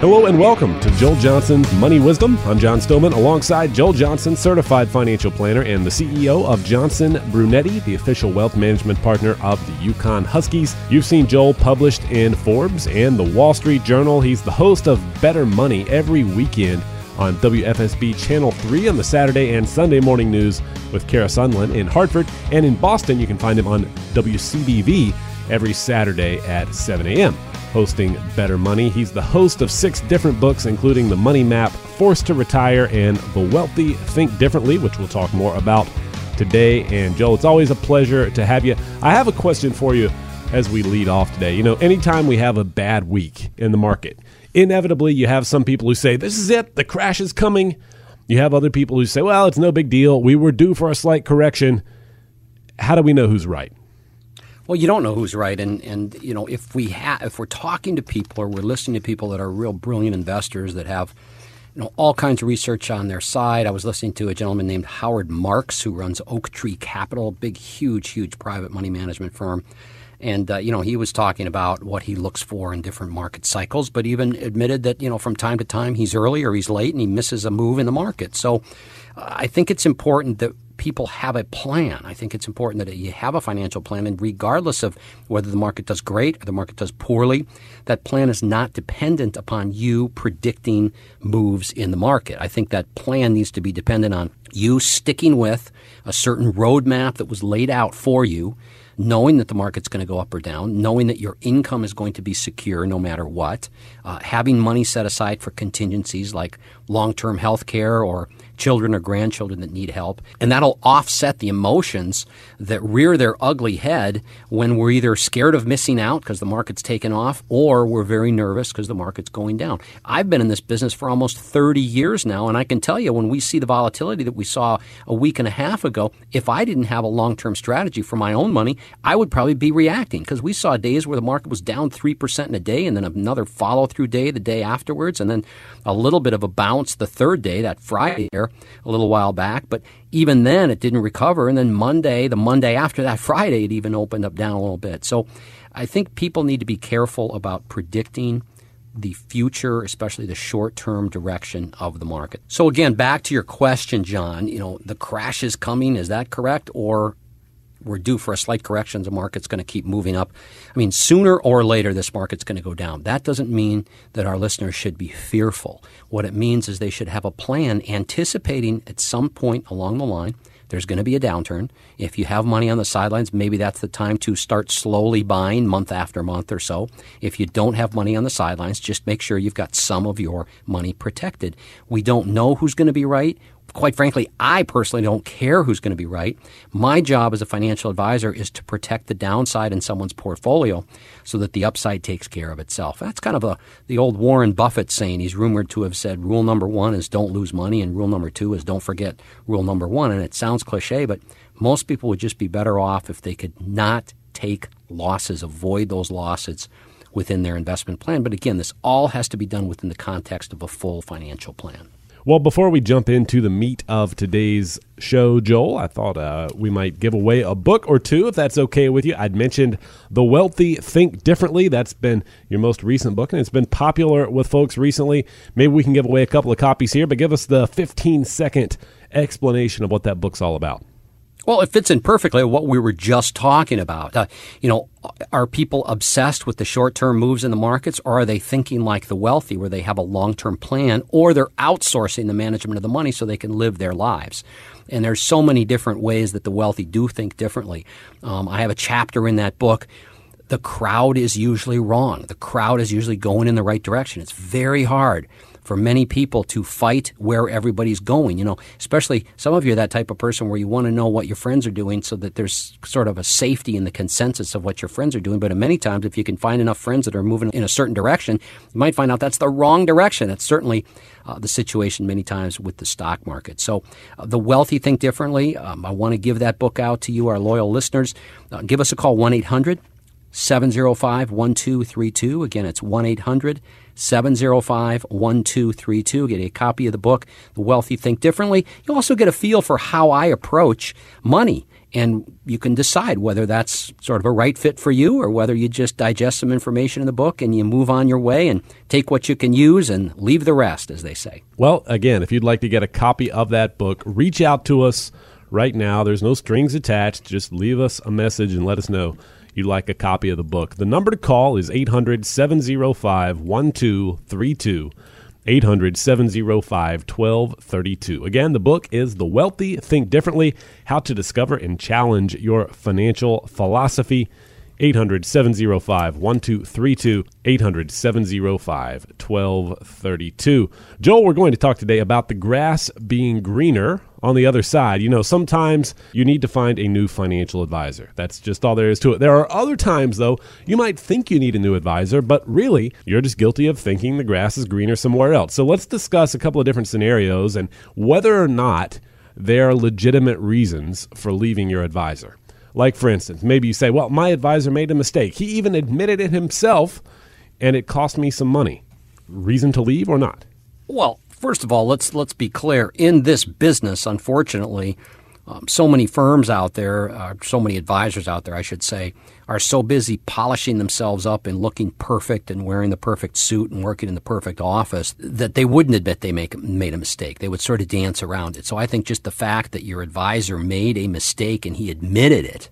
Hello and welcome to Joel Johnson's Money Wisdom. I'm John Stillman alongside Joel Johnson, certified financial planner and the CEO of Johnson Brunetti, the official wealth management partner of the UConn Huskies. You've seen Joel published in Forbes and the Wall Street Journal. He's the host of Better Money every weekend on WFSB Channel 3 on the Saturday and Sunday morning news with Kara Sundlun in Hartford. And in Boston, you can find him on WCVB every Saturday at 7 a.m hosting Better Money. He's the host of six different books, including The Money Map, Forced to Retire, and The Wealthy Think Differently, which we'll talk more about today. And Joel, it's always a pleasure to have you. I have a question for you as we lead off today. You know, anytime we have a bad week in the market, inevitably you have some people who say, This is it, the crash is coming. You have other people who say, Well, it's no big deal. We were due for a slight correction. How do we know who's right? Well, you don't know who's right, and and you know if we have if we're talking to people or we're listening to people that are real brilliant investors that have you know all kinds of research on their side. I was listening to a gentleman named Howard Marks who runs Oaktree Capital, big, huge, huge private money management firm. And uh, you know he was talking about what he looks for in different market cycles, but even admitted that you know from time to time he's early or he's late and he misses a move in the market. So uh, I think it's important that people have a plan. I think it's important that you have a financial plan, and regardless of whether the market does great or the market does poorly, that plan is not dependent upon you predicting moves in the market. I think that plan needs to be dependent on you sticking with a certain roadmap that was laid out for you knowing that the market's going to go up or down, knowing that your income is going to be secure no matter what, uh, having money set aside for contingencies like long term health care or children or grandchildren that need help. And that'll offset the emotions that rear their ugly head when we're either scared of missing out because the market's taken off or we're very nervous because the market's going down. I've been in this business for almost 30 years now, and I can tell you when we see the volatility that we saw a week and a half ago, if I didn't have a long term strategy for my own money, I would probably be reacting because we saw days where the market was down 3% in a day and then another follow through day the day afterwards, and then a little bit of a bounce the third day, that Friday a little while back. But even then, it didn't recover. And then Monday, the Monday after that Friday, it even opened up down a little bit. So I think people need to be careful about predicting the future, especially the short term direction of the market. So again, back to your question, John, you know, the crash is coming. Is that correct? Or we're due for a slight correction. The market's going to keep moving up. I mean, sooner or later, this market's going to go down. That doesn't mean that our listeners should be fearful. What it means is they should have a plan anticipating at some point along the line there's going to be a downturn. If you have money on the sidelines, maybe that's the time to start slowly buying month after month or so. If you don't have money on the sidelines, just make sure you've got some of your money protected. We don't know who's going to be right quite frankly, I personally don't care who's going to be right. My job as a financial advisor is to protect the downside in someone's portfolio so that the upside takes care of itself. That's kind of a, the old Warren Buffett saying. He's rumored to have said rule number one is don't lose money, and rule number two is don't forget rule number one. And it sounds cliche, but most people would just be better off if they could not take losses, avoid those losses within their investment plan. But again, this all has to be done within the context of a full financial plan. Well, before we jump into the meat of today's show, Joel, I thought uh, we might give away a book or two if that's okay with you. I'd mentioned The Wealthy Think Differently. That's been your most recent book, and it's been popular with folks recently. Maybe we can give away a couple of copies here, but give us the 15 second explanation of what that book's all about. Well, it fits in perfectly what we were just talking about. Uh, you know, are people obsessed with the short term moves in the markets, or are they thinking like the wealthy, where they have a long term plan, or they're outsourcing the management of the money so they can live their lives? And there's so many different ways that the wealthy do think differently. Um, I have a chapter in that book the crowd is usually wrong. The crowd is usually going in the right direction. It's very hard for many people to fight where everybody's going. You know, especially some of you are that type of person where you want to know what your friends are doing so that there's sort of a safety in the consensus of what your friends are doing. But many times, if you can find enough friends that are moving in a certain direction, you might find out that's the wrong direction. That's certainly uh, the situation many times with the stock market. So, uh, the wealthy think differently. Um, I want to give that book out to you, our loyal listeners. Uh, give us a call, 1 800 705 1232. Again, it's 1 800 705 1232. Get a copy of the book, The Wealthy Think Differently. You also get a feel for how I approach money and you can decide whether that's sort of a right fit for you or whether you just digest some information in the book and you move on your way and take what you can use and leave the rest, as they say. Well, again, if you'd like to get a copy of that book, reach out to us right now. There's no strings attached. Just leave us a message and let us know you'd like a copy of the book. The number to call is 800 705 1232. 800 705 1232. Again, the book is The Wealthy Think Differently How to Discover and Challenge Your Financial Philosophy. 800 705 1232. 800 705 1232. Joel, we're going to talk today about the grass being greener on the other side. You know, sometimes you need to find a new financial advisor. That's just all there is to it. There are other times, though, you might think you need a new advisor, but really, you're just guilty of thinking the grass is greener somewhere else. So let's discuss a couple of different scenarios and whether or not there are legitimate reasons for leaving your advisor. Like, for instance, maybe you say, Well, my advisor made a mistake. He even admitted it himself, and it cost me some money. Reason to leave or not? Well, first of all, let's let's be clear. In this business, unfortunately, um, so many firms out there, uh, so many advisors out there, I should say, are so busy polishing themselves up and looking perfect and wearing the perfect suit and working in the perfect office that they wouldn't admit they make, made a mistake. They would sort of dance around it. So I think just the fact that your advisor made a mistake and he admitted it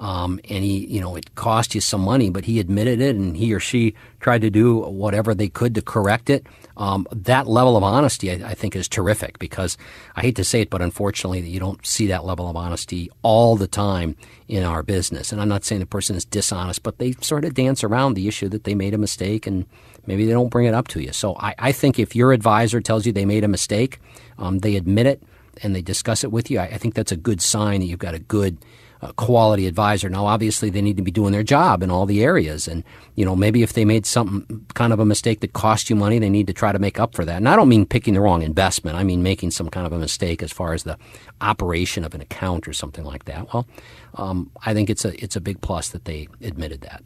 um, and he, you know, it cost you some money, but he admitted it, and he or she tried to do whatever they could to correct it. Um, that level of honesty, I, I, think, is terrific because I hate to say it, but unfortunately, you don't see that level of honesty all the time in our business. And I'm not saying the person is dishonest, but they sort of dance around the issue that they made a mistake and maybe they don't bring it up to you. So I, I think if your advisor tells you they made a mistake, um, they admit it and they discuss it with you, I, I think that's a good sign that you've got a good a quality advisor. Now, obviously, they need to be doing their job in all the areas. And, you know, maybe if they made something kind of a mistake that cost you money, they need to try to make up for that. And I don't mean picking the wrong investment. I mean making some kind of a mistake as far as the operation of an account or something like that. Well, um, I think it's a, it's a big plus that they admitted that.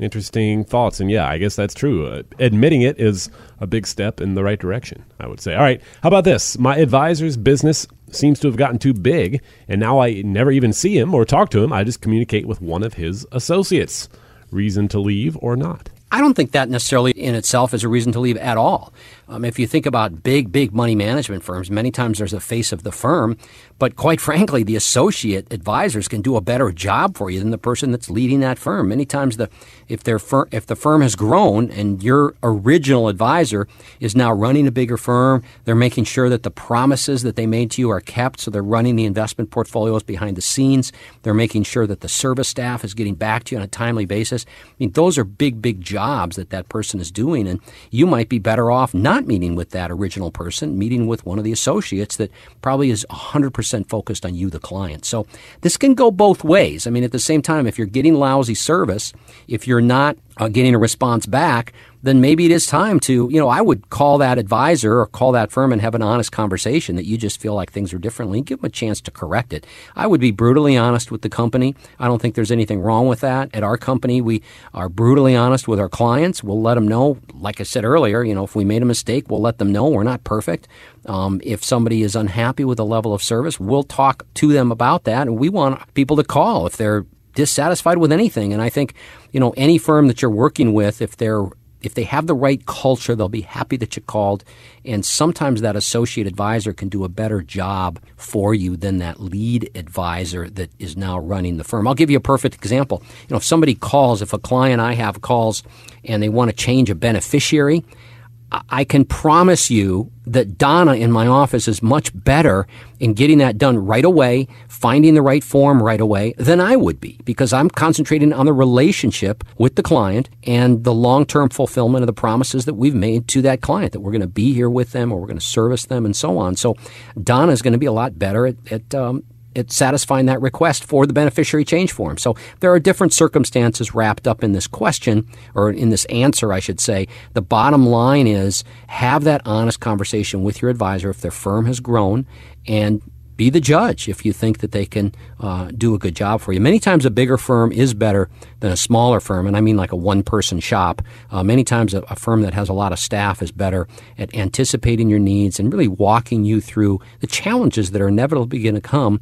Interesting thoughts. And yeah, I guess that's true. Uh, admitting it is a big step in the right direction, I would say. All right, how about this? My advisor's business seems to have gotten too big, and now I never even see him or talk to him. I just communicate with one of his associates. Reason to leave or not? I don't think that necessarily in itself is a reason to leave at all. Um, if you think about big, big money management firms, many times there's a face of the firm, but quite frankly, the associate advisors can do a better job for you than the person that's leading that firm. Many times, the if their fir- if the firm has grown and your original advisor is now running a bigger firm, they're making sure that the promises that they made to you are kept. So they're running the investment portfolios behind the scenes. They're making sure that the service staff is getting back to you on a timely basis. I mean, those are big, big jobs that that person is doing, and you might be better off not not meeting with that original person, meeting with one of the associates that probably is 100% focused on you, the client. So this can go both ways. I mean, at the same time, if you're getting lousy service, if you're not uh, getting a response back, then maybe it is time to, you know, I would call that advisor or call that firm and have an honest conversation that you just feel like things are differently and give them a chance to correct it. I would be brutally honest with the company. I don't think there's anything wrong with that. At our company, we are brutally honest with our clients. We'll let them know, like I said earlier, you know, if we made a mistake, we'll let them know we're not perfect. Um, if somebody is unhappy with the level of service, we'll talk to them about that. And we want people to call if they're dissatisfied with anything. And I think, you know, any firm that you're working with, if they're if they have the right culture, they'll be happy that you called. And sometimes that associate advisor can do a better job for you than that lead advisor that is now running the firm. I'll give you a perfect example. You know, if somebody calls, if a client I have calls and they want to change a beneficiary, I can promise you that Donna in my office is much better in getting that done right away, finding the right form right away than I would be because I'm concentrating on the relationship with the client and the long term fulfillment of the promises that we've made to that client that we're going to be here with them or we're going to service them and so on. So Donna is going to be a lot better at, at um, it's satisfying that request for the beneficiary change form. So there are different circumstances wrapped up in this question, or in this answer, I should say. The bottom line is have that honest conversation with your advisor if their firm has grown and be the judge if you think that they can uh, do a good job for you. Many times a bigger firm is better than a smaller firm, and I mean like a one person shop. Uh, many times a, a, firm that has a lot of staff is better at anticipating your needs and really walking you through the challenges that are inevitably going to come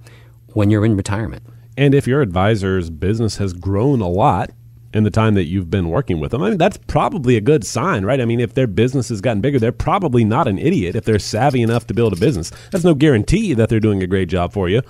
when you're in retirement. And if your advisor's business has grown a lot in the time that you've been working with them, I mean, that's probably a good sign, right? I mean, if their business has gotten bigger, they're probably not an idiot if they're savvy enough to build a business. That's no guarantee that they're doing a great job for you,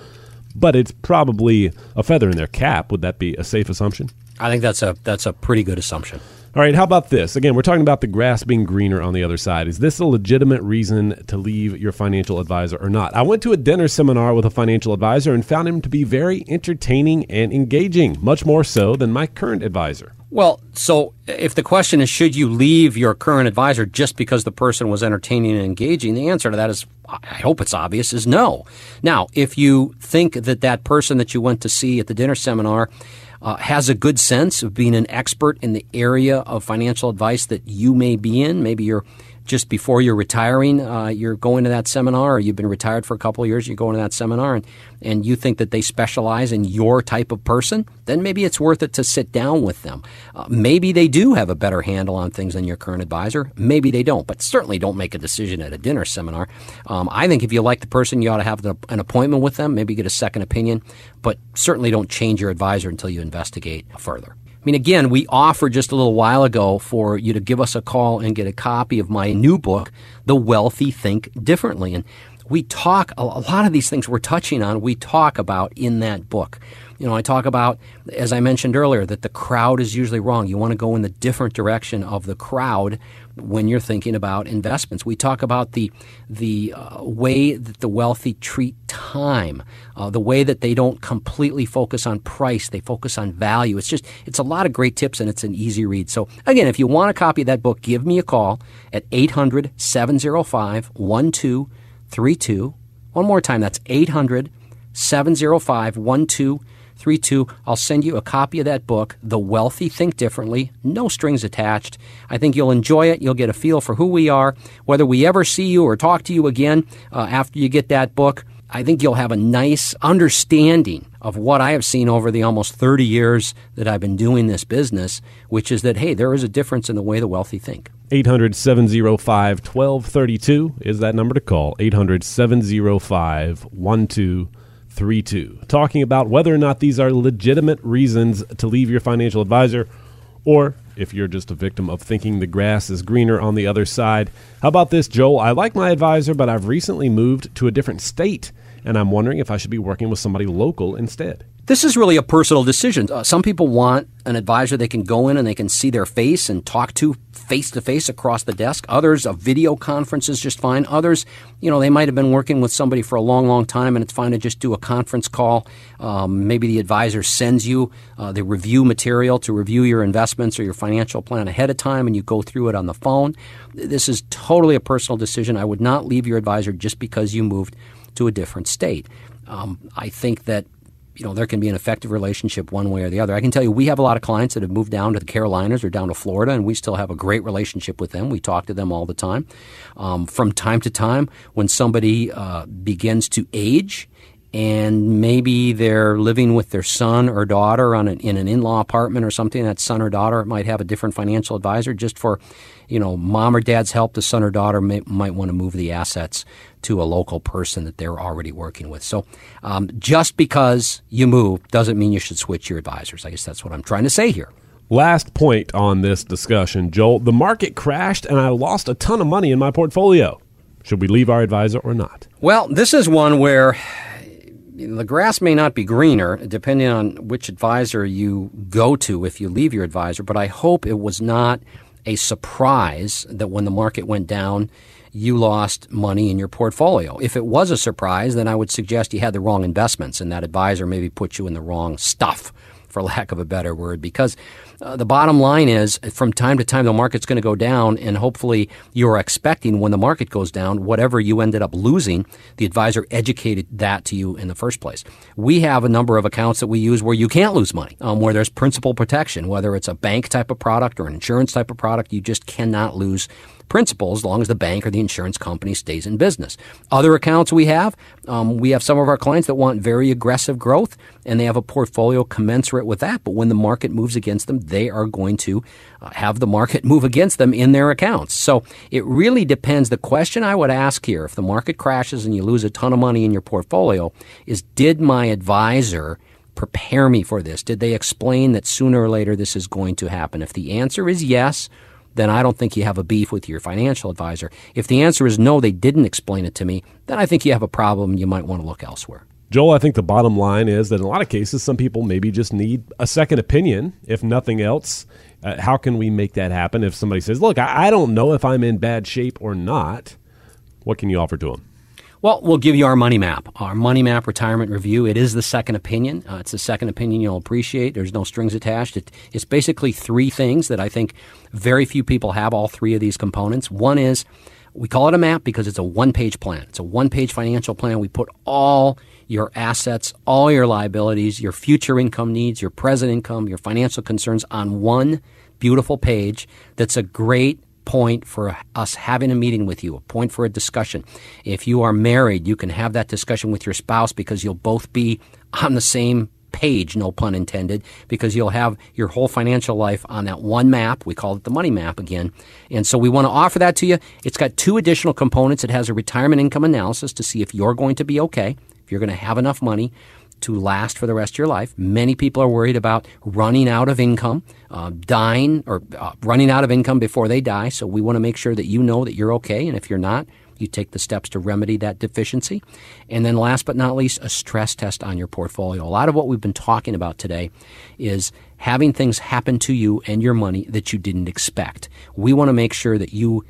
but it's probably a feather in their cap. Would that be a safe assumption? I think that's a that's a pretty good assumption. All right, how about this? Again, we're talking about the grass being greener on the other side. Is this a legitimate reason to leave your financial advisor or not? I went to a dinner seminar with a financial advisor and found him to be very entertaining and engaging, much more so than my current advisor. Well, so if the question is, should you leave your current advisor just because the person was entertaining and engaging, the answer to that is, I hope it's obvious, is no. Now, if you think that that person that you went to see at the dinner seminar uh, has a good sense of being an expert in the area of financial advice that you may be in. Maybe you're just before you're retiring, uh, you're going to that seminar, or you've been retired for a couple of years, you're going to that seminar, and, and you think that they specialize in your type of person, then maybe it's worth it to sit down with them. Uh, maybe they do have a better handle on things than your current advisor. Maybe they don't, but certainly don't make a decision at a dinner seminar. Um, I think if you like the person, you ought to have an appointment with them, maybe get a second opinion, but certainly don't change your advisor until you investigate further. I mean, again, we offered just a little while ago for you to give us a call and get a copy of my new book, The Wealthy Think Differently. And we talk, a lot of these things we're touching on, we talk about in that book. You know, I talk about, as I mentioned earlier, that the crowd is usually wrong. You want to go in the different direction of the crowd when you're thinking about investments. We talk about the the uh, way that the wealthy treat time, uh, the way that they don't completely focus on price, they focus on value. It's just it's a lot of great tips and it's an easy read. So again, if you want a copy of that book, give me a call at 800-705-1232. One more time, that's 800 705 1232 32. I'll send you a copy of that book, The Wealthy Think Differently, no strings attached. I think you'll enjoy it. You'll get a feel for who we are, whether we ever see you or talk to you again uh, after you get that book. I think you'll have a nice understanding of what I have seen over the almost 30 years that I've been doing this business, which is that, hey, there is a difference in the way the wealthy think. 800 705 1232 is that number to call. 800 705 1232. 32, talking about whether or not these are legitimate reasons to leave your financial advisor or if you're just a victim of thinking the grass is greener on the other side. How about this, Joel? I like my advisor, but I've recently moved to a different state, and I'm wondering if I should be working with somebody local instead. This is really a personal decision. Uh, some people want an advisor they can go in and they can see their face and talk to face to face across the desk. Others, a video conference is just fine. Others, you know, they might have been working with somebody for a long, long time and it's fine to just do a conference call. Um, maybe the advisor sends you uh, the review material to review your investments or your financial plan ahead of time and you go through it on the phone. This is totally a personal decision. I would not leave your advisor just because you moved to a different state. Um, I think that you know, there can be an effective relationship one way or the other. I can tell you, we have a lot of clients that have moved down to the Carolinas or down to Florida, and we still have a great relationship with them. We talk to them all the time. Um, from time to time, when somebody uh, begins to age and maybe they're living with their son or daughter on an, in an in-law apartment or something. That son or daughter might have a different financial advisor just for, you know, mom or dad's help. The son or daughter may, might want to move the assets to a local person that they're already working with. So, um, just because you move doesn't mean you should switch your advisors. I guess that's what I'm trying to say here. Last point on this discussion, Joel. The market crashed and I lost a ton of money in my portfolio. Should we leave our advisor or not? Well, this is one where the grass may not be greener depending on which advisor you go to if you leave your advisor, but I hope it was not a surprise that when the market went down, you lost money in your portfolio. If it was a surprise, then I would suggest you had the wrong investments and that advisor maybe put you in the wrong stuff for lack of a better word, because uh, the bottom line is from time to time the market's going to go down, and hopefully you're expecting when the market goes down, whatever you ended up losing, the advisor educated that to you in the first place. We have a number of accounts that we use where you can't lose money, um, where there's principal protection, whether it's a bank type of product or an insurance type of product, you just cannot lose principal as long as the bank or the insurance company stays in business. Other accounts we have, um, we have some of our clients that want very aggressive growth, and they have a portfolio commensurate with that. But when the market moves against them, they are going to uh, have the market move against them in their accounts. So it really depends. The question I would ask here, if the market crashes and you lose a ton of money in your portfolio, is did my advisor prepare me for this? Did they explain that sooner or later this is going to happen? If the answer is yes, then I don't think you have a beef with your financial advisor. If the answer is no, they didn't explain it to me, then I think you have a problem. You might want to look elsewhere. Joel, I think the bottom line is that in a lot of cases, some people maybe just need a second opinion, if nothing else. Uh, how can we make that happen if somebody says, Look, I, I don't know if I'm in bad shape or not? What can you offer to them? Well, we'll give you our money map, our money map retirement review. It is the second opinion. Uh, it's the second opinion you'll appreciate. There's no strings attached. It, it's basically three things that I think very few people have all three of these components. One is we call it a map because it's a one page plan. It's a one page financial plan. We put all your assets, all your liabilities, your future income needs, your present income, your financial concerns on one beautiful page that's a great point for us having a meeting with you, a point for a discussion. If you are married, you can have that discussion with your spouse because you'll both be on the same page, no pun intended, because you'll have your whole financial life on that one map. We call it the money map again. And so we want to offer that to you. It's got two additional components. It has a retirement income analysis to see if you're going to be okay, if you're going to have enough money to last for the rest of your life. Many people are worried about running out of income, uh, dying, or uh, running out of income before they die. So we want to make sure that you know that you're okay. And if you're not, you take the steps to remedy that deficiency. And then last but not least, a stress test on your portfolio. A lot of what we've been talking about today is having things happen to you and your money that you didn't expect. We want to make sure that you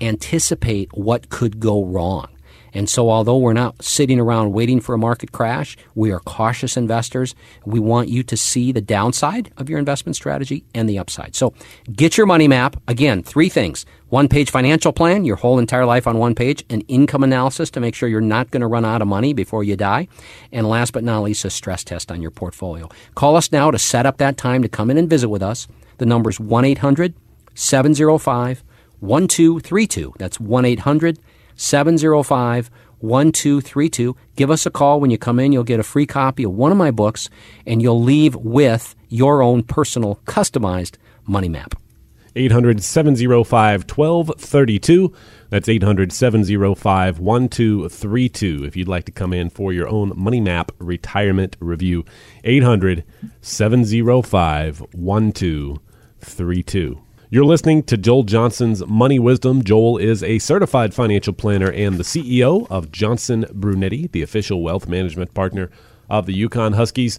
anticipate what could go wrong. And so, although we're not sitting around waiting for a market crash, we are cautious investors. We want you to see the downside of your investment strategy and the upside. So, get your money map. Again, three things one page financial plan, your whole entire life on one page, an income analysis to make sure you're not going to run out of money before you die, and last but not least, a stress test on your portfolio. Call us now to set up that time to come in and visit with us. The number is 1 800 705 1232. That's 1 800 705 1232. Give us a call when you come in. You'll get a free copy of one of my books, and you'll leave with your own personal, customized money map. 800 705 1232. That's 800 705 1232 if you'd like to come in for your own Money Map retirement review. 800 705 1232. You're listening to Joel Johnson's Money Wisdom. Joel is a certified financial planner and the CEO of Johnson Brunetti, the official wealth management partner of the UConn Huskies.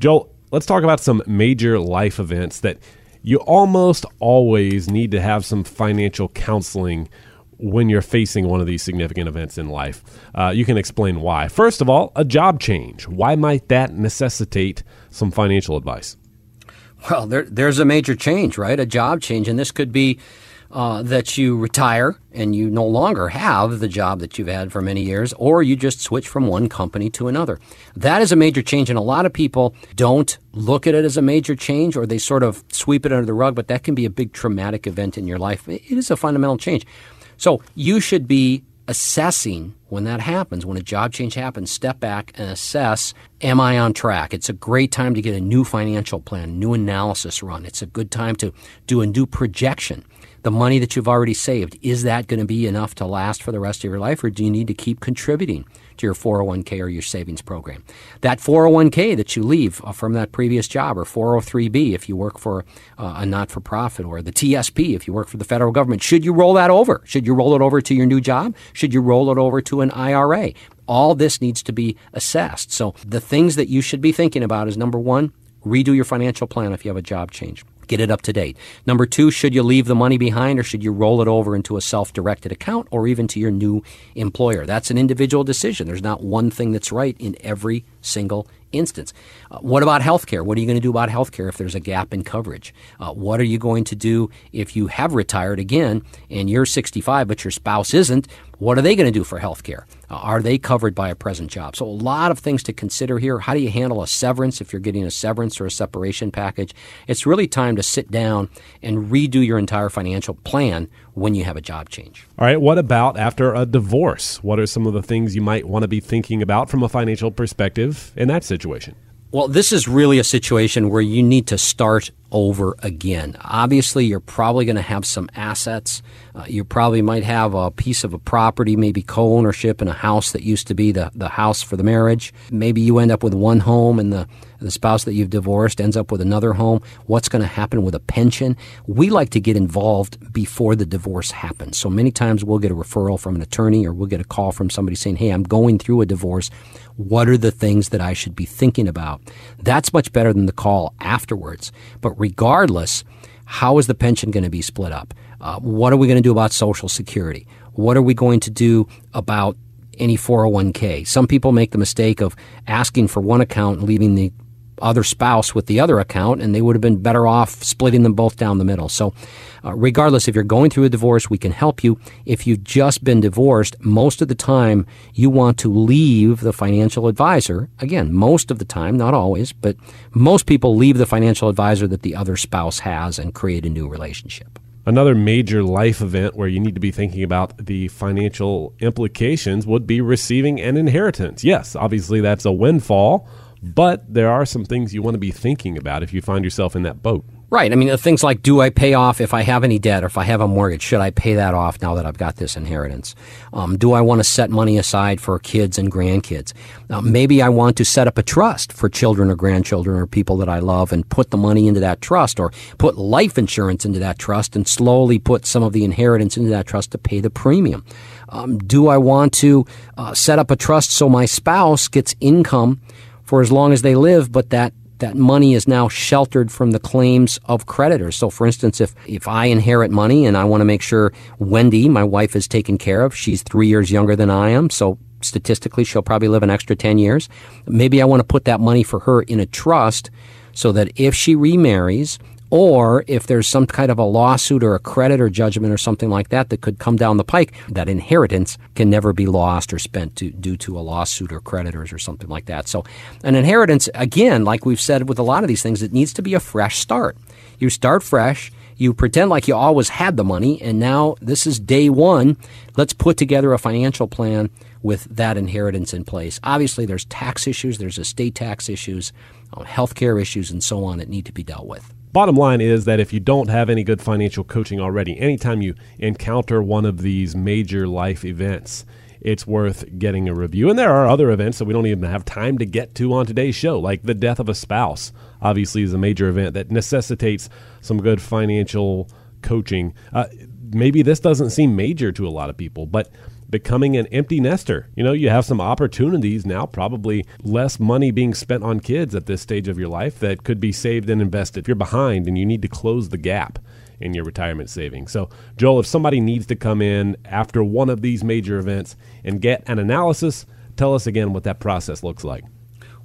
Joel, let's talk about some major life events that you almost always need to have some financial counseling when you're facing one of these significant events in life. Uh, you can explain why. First of all, a job change. Why might that necessitate some financial advice? Well, there, there's a major change, right? A job change, and this could be uh, that you retire and you no longer have the job that you've had for many years, or you just switch from one company to another. That is a major change, and a lot of people don't look at it as a major change, or they sort of sweep it under the rug. But that can be a big traumatic event in your life. It is a fundamental change. So you should be assessing when that happens, when a job change happens, step back and assess Am I on track? It's a great time to get a new financial plan, new analysis run. It's a good time to do a new projection the money that you've already saved, is that going to be enough to last for the rest of your life, or do you need to keep contributing to your 401k or your savings program? That 401k that you leave uh, from that previous job, or 403b if you work for uh, a not for profit, or the TSP if you work for the federal government, should you roll that over? Should you roll it over to your new job? Should you roll it over to an IRA? All this needs to be assessed. So the things that you should be thinking about is number one, redo your financial plan if you have a job change get it up to date. Number two, should you leave the money behind or should you roll it over into a self directed account or even to your new employer? That's an individual decision. There's not one thing that's right in every single instance. Uh, what about health care? What are you going to do about health care if there's a gap in coverage? Uh, what are you going to do if you have retired again and you're 65 but your spouse isn't? What are they going to do for health care? Uh, are they covered by a present job? So, a lot of things to consider here. How do you handle a severance if you're getting a severance or a separation package? It's really time to sit down and redo your entire financial plan when you have a job change. All right. What about after a divorce? What are some of the things you might want to be thinking about from a financial perspective in that situation? Well, this is really a situation where you need to start over again. Obviously, you're probably going to have some assets. Uh, you probably might have a piece of a property, maybe co ownership in a house that used to be the, the house for the marriage. Maybe you end up with one home and the, the spouse that you've divorced ends up with another home. What's going to happen with a pension? We like to get involved before the divorce happens. So many times we'll get a referral from an attorney or we'll get a call from somebody saying, Hey, I'm going through a divorce. What are the things that I should be thinking about? That's much better than the call afterwards. But regardless, how is the pension going to be split up? Uh, what are we going to do about Social Security? What are we going to do about any 401k? Some people make the mistake of asking for one account and leaving the other spouse with the other account, and they would have been better off splitting them both down the middle. So, uh, regardless, if you're going through a divorce, we can help you. If you've just been divorced, most of the time you want to leave the financial advisor. Again, most of the time, not always, but most people leave the financial advisor that the other spouse has and create a new relationship. Another major life event where you need to be thinking about the financial implications would be receiving an inheritance. Yes, obviously that's a windfall but there are some things you want to be thinking about if you find yourself in that boat. Right. I mean, things like do I pay off if I have any debt or if I have a mortgage? Should I pay that off now that I've got this inheritance? Um, do I want to set money aside for kids and grandkids? Uh, maybe I want to set up a trust for children or grandchildren or people that I love and put the money into that trust or put life insurance into that trust and slowly put some of the inheritance into that trust to pay the premium. Um, do I want to uh, set up a trust so my spouse gets income for as long as they live, but that that money is now sheltered from the claims of creditors. So, for instance, if, if I inherit money and I want to make sure Wendy, my wife, is taken care of, she's three years younger than I am, so statistically she'll probably live an extra 10 years. Maybe I want to put that money for her in a trust so that if she remarries, or if there's some kind of a lawsuit or a creditor judgment or something like that that could come down the pike, that inheritance can never be lost or spent to, due to a lawsuit or creditors or something like that. So, an inheritance, again, like we've said with a lot of these things, it needs to be a fresh start. You start fresh. You pretend like you always had the money, and now this is day one. Let's put together a financial plan with that inheritance in place. Obviously, there's tax issues, there's estate tax issues, uh, healthcare issues, and so on that need to be dealt with. Bottom line is that if you don't have any good financial coaching already, anytime you encounter one of these major life events, it's worth getting a review. And there are other events that we don't even have time to get to on today's show, like the death of a spouse, obviously, is a major event that necessitates some good financial coaching. Uh, maybe this doesn't seem major to a lot of people, but becoming an empty nester. You know, you have some opportunities now, probably less money being spent on kids at this stage of your life that could be saved and invested. If you're behind and you need to close the gap in your retirement savings. So, Joel, if somebody needs to come in after one of these major events and get an analysis, tell us again what that process looks like.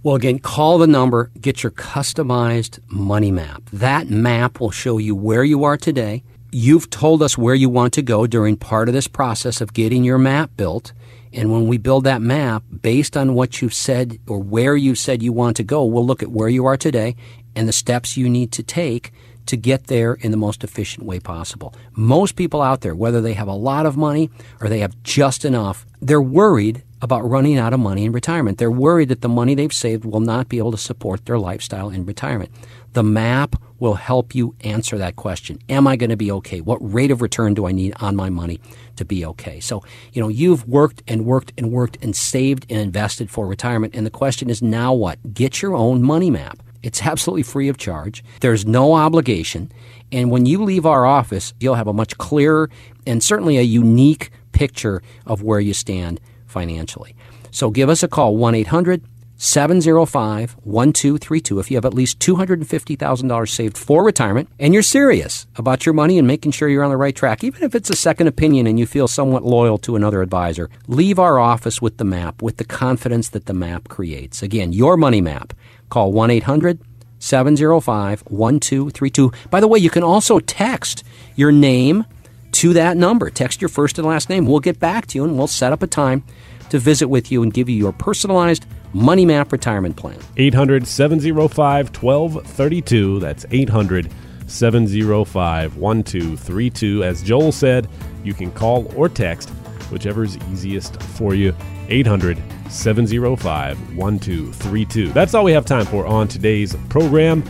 Well, again, call the number, get your customized money map. That map will show you where you are today You've told us where you want to go during part of this process of getting your map built. And when we build that map, based on what you've said or where you said you want to go, we'll look at where you are today and the steps you need to take to get there in the most efficient way possible. Most people out there, whether they have a lot of money or they have just enough, they're worried about running out of money in retirement. They're worried that the money they've saved will not be able to support their lifestyle in retirement. The map will help you answer that question. Am I going to be okay? What rate of return do I need on my money to be okay? So, you know, you've worked and worked and worked and saved and invested for retirement. And the question is now what? Get your own money map. It's absolutely free of charge. There's no obligation. And when you leave our office, you'll have a much clearer and certainly a unique picture of where you stand financially. So give us a call, 1 800 705 1232 if you have at least $250,000 saved for retirement and you're serious about your money and making sure you're on the right track. Even if it's a second opinion and you feel somewhat loyal to another advisor, leave our office with the map with the confidence that the map creates. Again, your money map. Call 1 800 705 1232. By the way, you can also text your name to that number. Text your first and last name. We'll get back to you and we'll set up a time to visit with you and give you your personalized Money Map Retirement Plan. 800 705 1232. That's 800 705 1232. As Joel said, you can call or text whichever is easiest for you. 800 705 1232. That's all we have time for on today's program.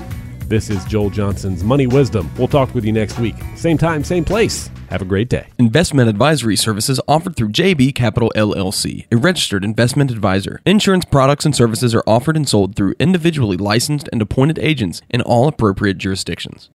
This is Joel Johnson's Money Wisdom. We'll talk with you next week. Same time, same place. Have a great day. Investment advisory services offered through JB Capital LLC, a registered investment advisor. Insurance products and services are offered and sold through individually licensed and appointed agents in all appropriate jurisdictions.